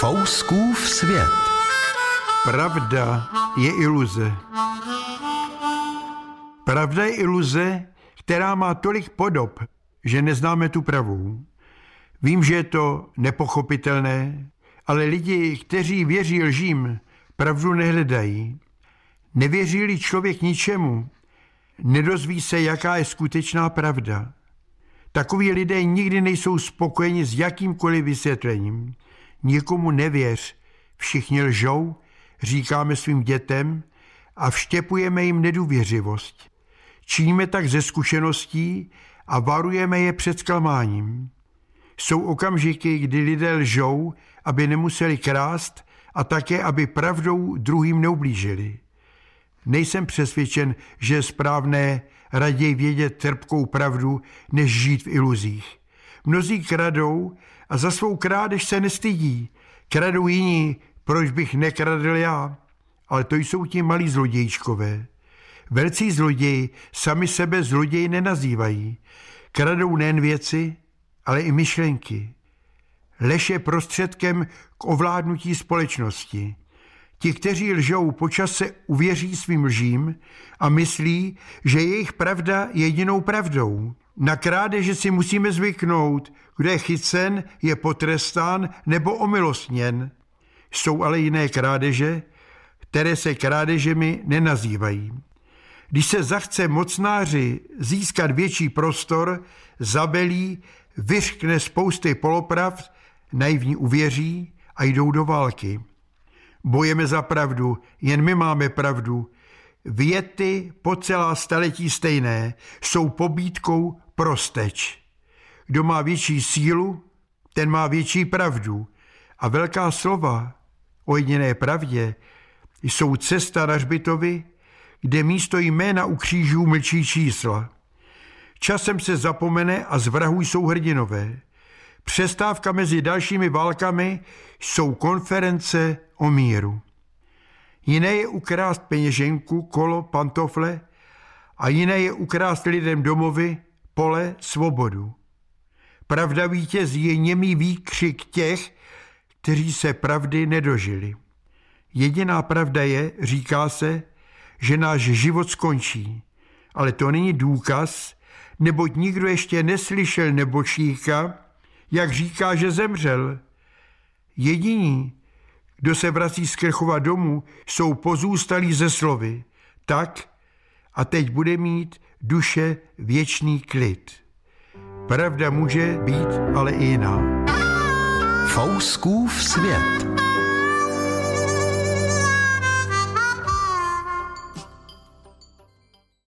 Fouskův svět. Pravda je iluze. Pravda je iluze, která má tolik podob, že neznáme tu pravou. Vím, že je to nepochopitelné, ale lidi, kteří věří lžím, pravdu nehledají. Nevěří-li člověk ničemu, nedozví se, jaká je skutečná pravda. Takoví lidé nikdy nejsou spokojeni s jakýmkoliv vysvětlením. Nikomu nevěř, všichni lžou, říkáme svým dětem a vštěpujeme jim nedůvěřivost. Činíme tak ze zkušeností a varujeme je před zklamáním. Jsou okamžiky, kdy lidé lžou, aby nemuseli krást a také, aby pravdou druhým neublížili. Nejsem přesvědčen, že je správné raději vědět trpkou pravdu, než žít v iluzích. Mnozí kradou a za svou krádež se nestydí. Kradou jiní, proč bych nekradl já? Ale to jsou ti malí zlodějčkové. Velcí zloději sami sebe zloději nenazývají. Kradou nejen věci, ale i myšlenky. Lež je prostředkem k ovládnutí společnosti. Ti, kteří lžou, počase uvěří svým lžím a myslí, že jejich pravda je jedinou pravdou. Na krádeže si musíme zvyknout, kdo je chycen, je potrestán nebo omilostněn. Jsou ale jiné krádeže, které se krádežemi nenazývají. Když se zachce mocnáři získat větší prostor, zabelí, vyřkne spousty polopravd, naivní uvěří a jdou do války. Bojeme za pravdu, jen my máme pravdu. Věty po celá staletí stejné jsou pobídkou prosteč. Kdo má větší sílu, ten má větší pravdu. A velká slova o jediné pravdě jsou cesta na hřbitovi, kde místo jména u křížů mlčí čísla. Časem se zapomene a z vrahů jsou hrdinové. Přestávka mezi dalšími válkami jsou konference o míru. Jiné je ukrást peněženku, kolo, pantofle a jiné je ukrást lidem domovy, pole, svobodu. Pravda vítězí je němý výkřik těch, kteří se pravdy nedožili. Jediná pravda je, říká se, že náš život skončí. Ale to není důkaz, neboť nikdo ještě neslyšel nebočníka, jak říká, že zemřel. Jediní, kdo se vrací z Krchova domů, jsou pozůstalí ze slovy. Tak a teď bude mít duše věčný klid. Pravda může být ale i jiná. Fouskův svět.